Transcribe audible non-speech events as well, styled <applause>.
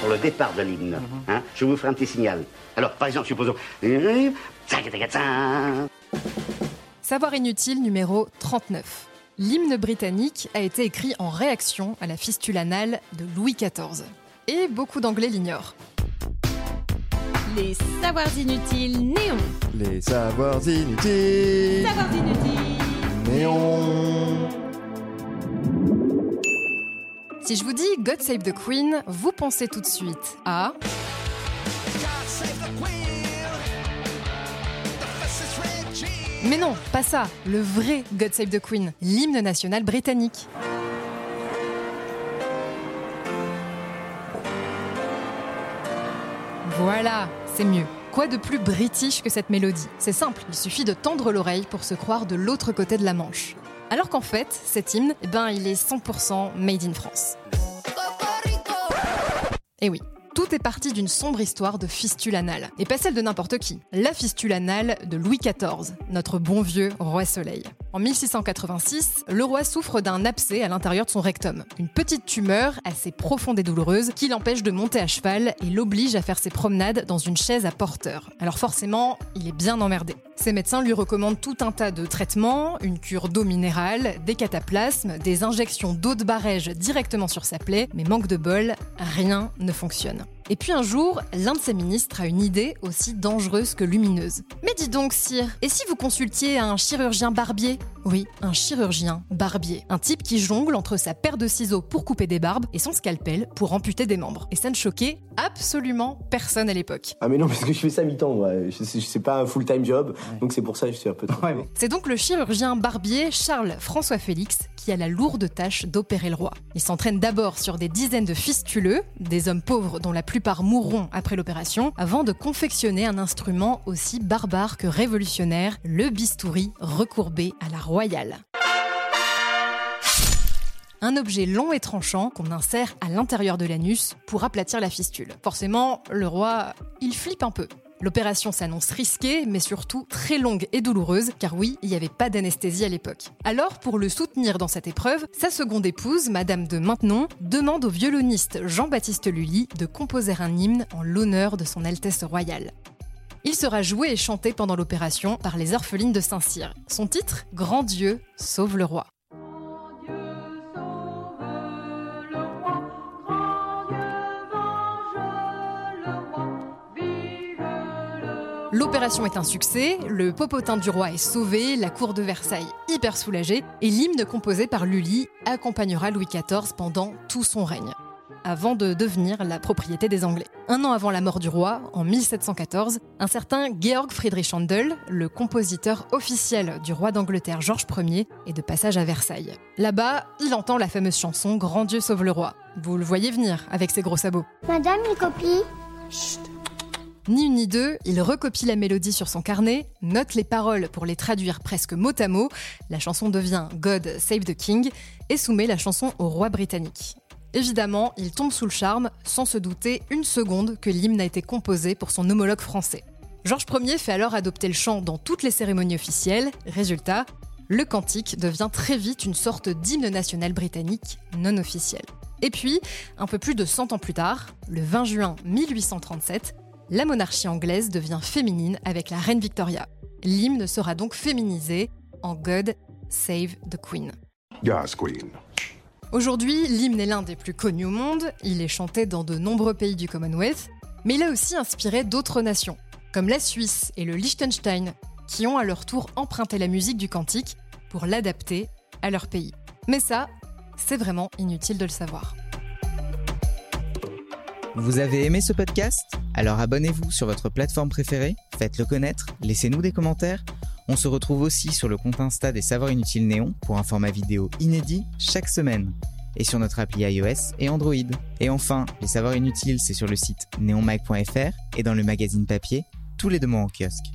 pour le départ de l'hymne. Hein, je vous ferai un petit signal. Alors, par exemple, supposons... Savoir inutile numéro 39. L'hymne britannique a été écrit en réaction à la fistule anale de Louis XIV. Et beaucoup d'Anglais l'ignorent. Les savoirs inutiles néons. Les savoirs inutiles. Savoirs inutiles. Néon. Si je vous dis God Save the Queen, vous pensez tout de suite à Mais non, pas ça, le vrai God Save the Queen, l'hymne national britannique. Voilà, c'est mieux. Quoi de plus british que cette mélodie? C'est simple, il suffit de tendre l'oreille pour se croire de l'autre côté de la Manche. Alors qu'en fait, cet hymne, eh ben, il est 100% made in France. Et oui, tout est parti d'une sombre histoire de fistule anale. Et pas celle de n'importe qui. La fistule anale de Louis XIV, notre bon vieux roi soleil. En 1686, le roi souffre d'un abcès à l'intérieur de son rectum. Une petite tumeur assez profonde et douloureuse qui l'empêche de monter à cheval et l'oblige à faire ses promenades dans une chaise à porteur. Alors forcément, il est bien emmerdé. Ses médecins lui recommandent tout un tas de traitements, une cure d'eau minérale, des cataplasmes, des injections d'eau de barège directement sur sa plaie, mais manque de bol, rien ne fonctionne. Et puis un jour, l'un de ses ministres a une idée aussi dangereuse que lumineuse. Mais dis donc, sire, et si vous consultiez un chirurgien barbier? Oui, un chirurgien barbier. Un type qui jongle entre sa paire de ciseaux pour couper des barbes et son scalpel pour amputer des membres. Et ça ne choquait absolument personne à l'époque. Ah mais non, <laughs> parce que je fais ça mi-temps, moi. Je- C'est pas un full-time job, donc c'est pour ça que je suis un peu... C'est donc le chirurgien barbier Charles François Félix qui a la lourde tâche d'opérer le roi. Il s'entraîne d'abord sur des dizaines de fistuleux, des hommes pauvres dont la plupart mourront après l'opération, avant de confectionner un instrument aussi barbare que révolutionnaire, le bistouri recourbé à la royale. Un objet long et tranchant qu'on insère à l'intérieur de l'anus pour aplatir la fistule. Forcément, le roi, il flippe un peu. L'opération s'annonce risquée, mais surtout très longue et douloureuse, car oui, il n'y avait pas d'anesthésie à l'époque. Alors, pour le soutenir dans cette épreuve, sa seconde épouse, Madame de Maintenon, demande au violoniste Jean-Baptiste Lully de composer un hymne en l'honneur de son Altesse royale. Il sera joué et chanté pendant l'opération par les orphelines de Saint-Cyr. Son titre Grand Dieu sauve le roi. L'opération est un succès, le popotin du roi est sauvé, la cour de Versailles hyper soulagée, et l'hymne composé par Lully accompagnera Louis XIV pendant tout son règne, avant de devenir la propriété des Anglais. Un an avant la mort du roi, en 1714, un certain Georg Friedrich Handel, le compositeur officiel du roi d'Angleterre Georges Ier, est de passage à Versailles. Là-bas, il entend la fameuse chanson Grand Dieu sauve le roi. Vous le voyez venir avec ses gros sabots. Madame, une copie? Ni une ni deux, il recopie la mélodie sur son carnet, note les paroles pour les traduire presque mot à mot, la chanson devient God Save the King et soumet la chanson au roi britannique. Évidemment, il tombe sous le charme, sans se douter une seconde que l'hymne a été composé pour son homologue français. Georges Ier fait alors adopter le chant dans toutes les cérémonies officielles. Résultat, le cantique devient très vite une sorte d'hymne national britannique non officiel. Et puis, un peu plus de 100 ans plus tard, le 20 juin 1837, la monarchie anglaise devient féminine avec la reine Victoria. L'hymne sera donc féminisé en God Save the Queen. Yes, Queen. Aujourd'hui, l'hymne est l'un des plus connus au monde, il est chanté dans de nombreux pays du Commonwealth, mais il a aussi inspiré d'autres nations, comme la Suisse et le Liechtenstein, qui ont à leur tour emprunté la musique du cantique pour l'adapter à leur pays. Mais ça, c'est vraiment inutile de le savoir. Vous avez aimé ce podcast? Alors abonnez-vous sur votre plateforme préférée, faites-le connaître, laissez-nous des commentaires. On se retrouve aussi sur le compte Insta des Savoirs Inutiles Néon pour un format vidéo inédit chaque semaine. Et sur notre appli iOS et Android. Et enfin, les Savoirs Inutiles, c'est sur le site neonmag.fr et dans le magazine papier, tous les deux mois en kiosque.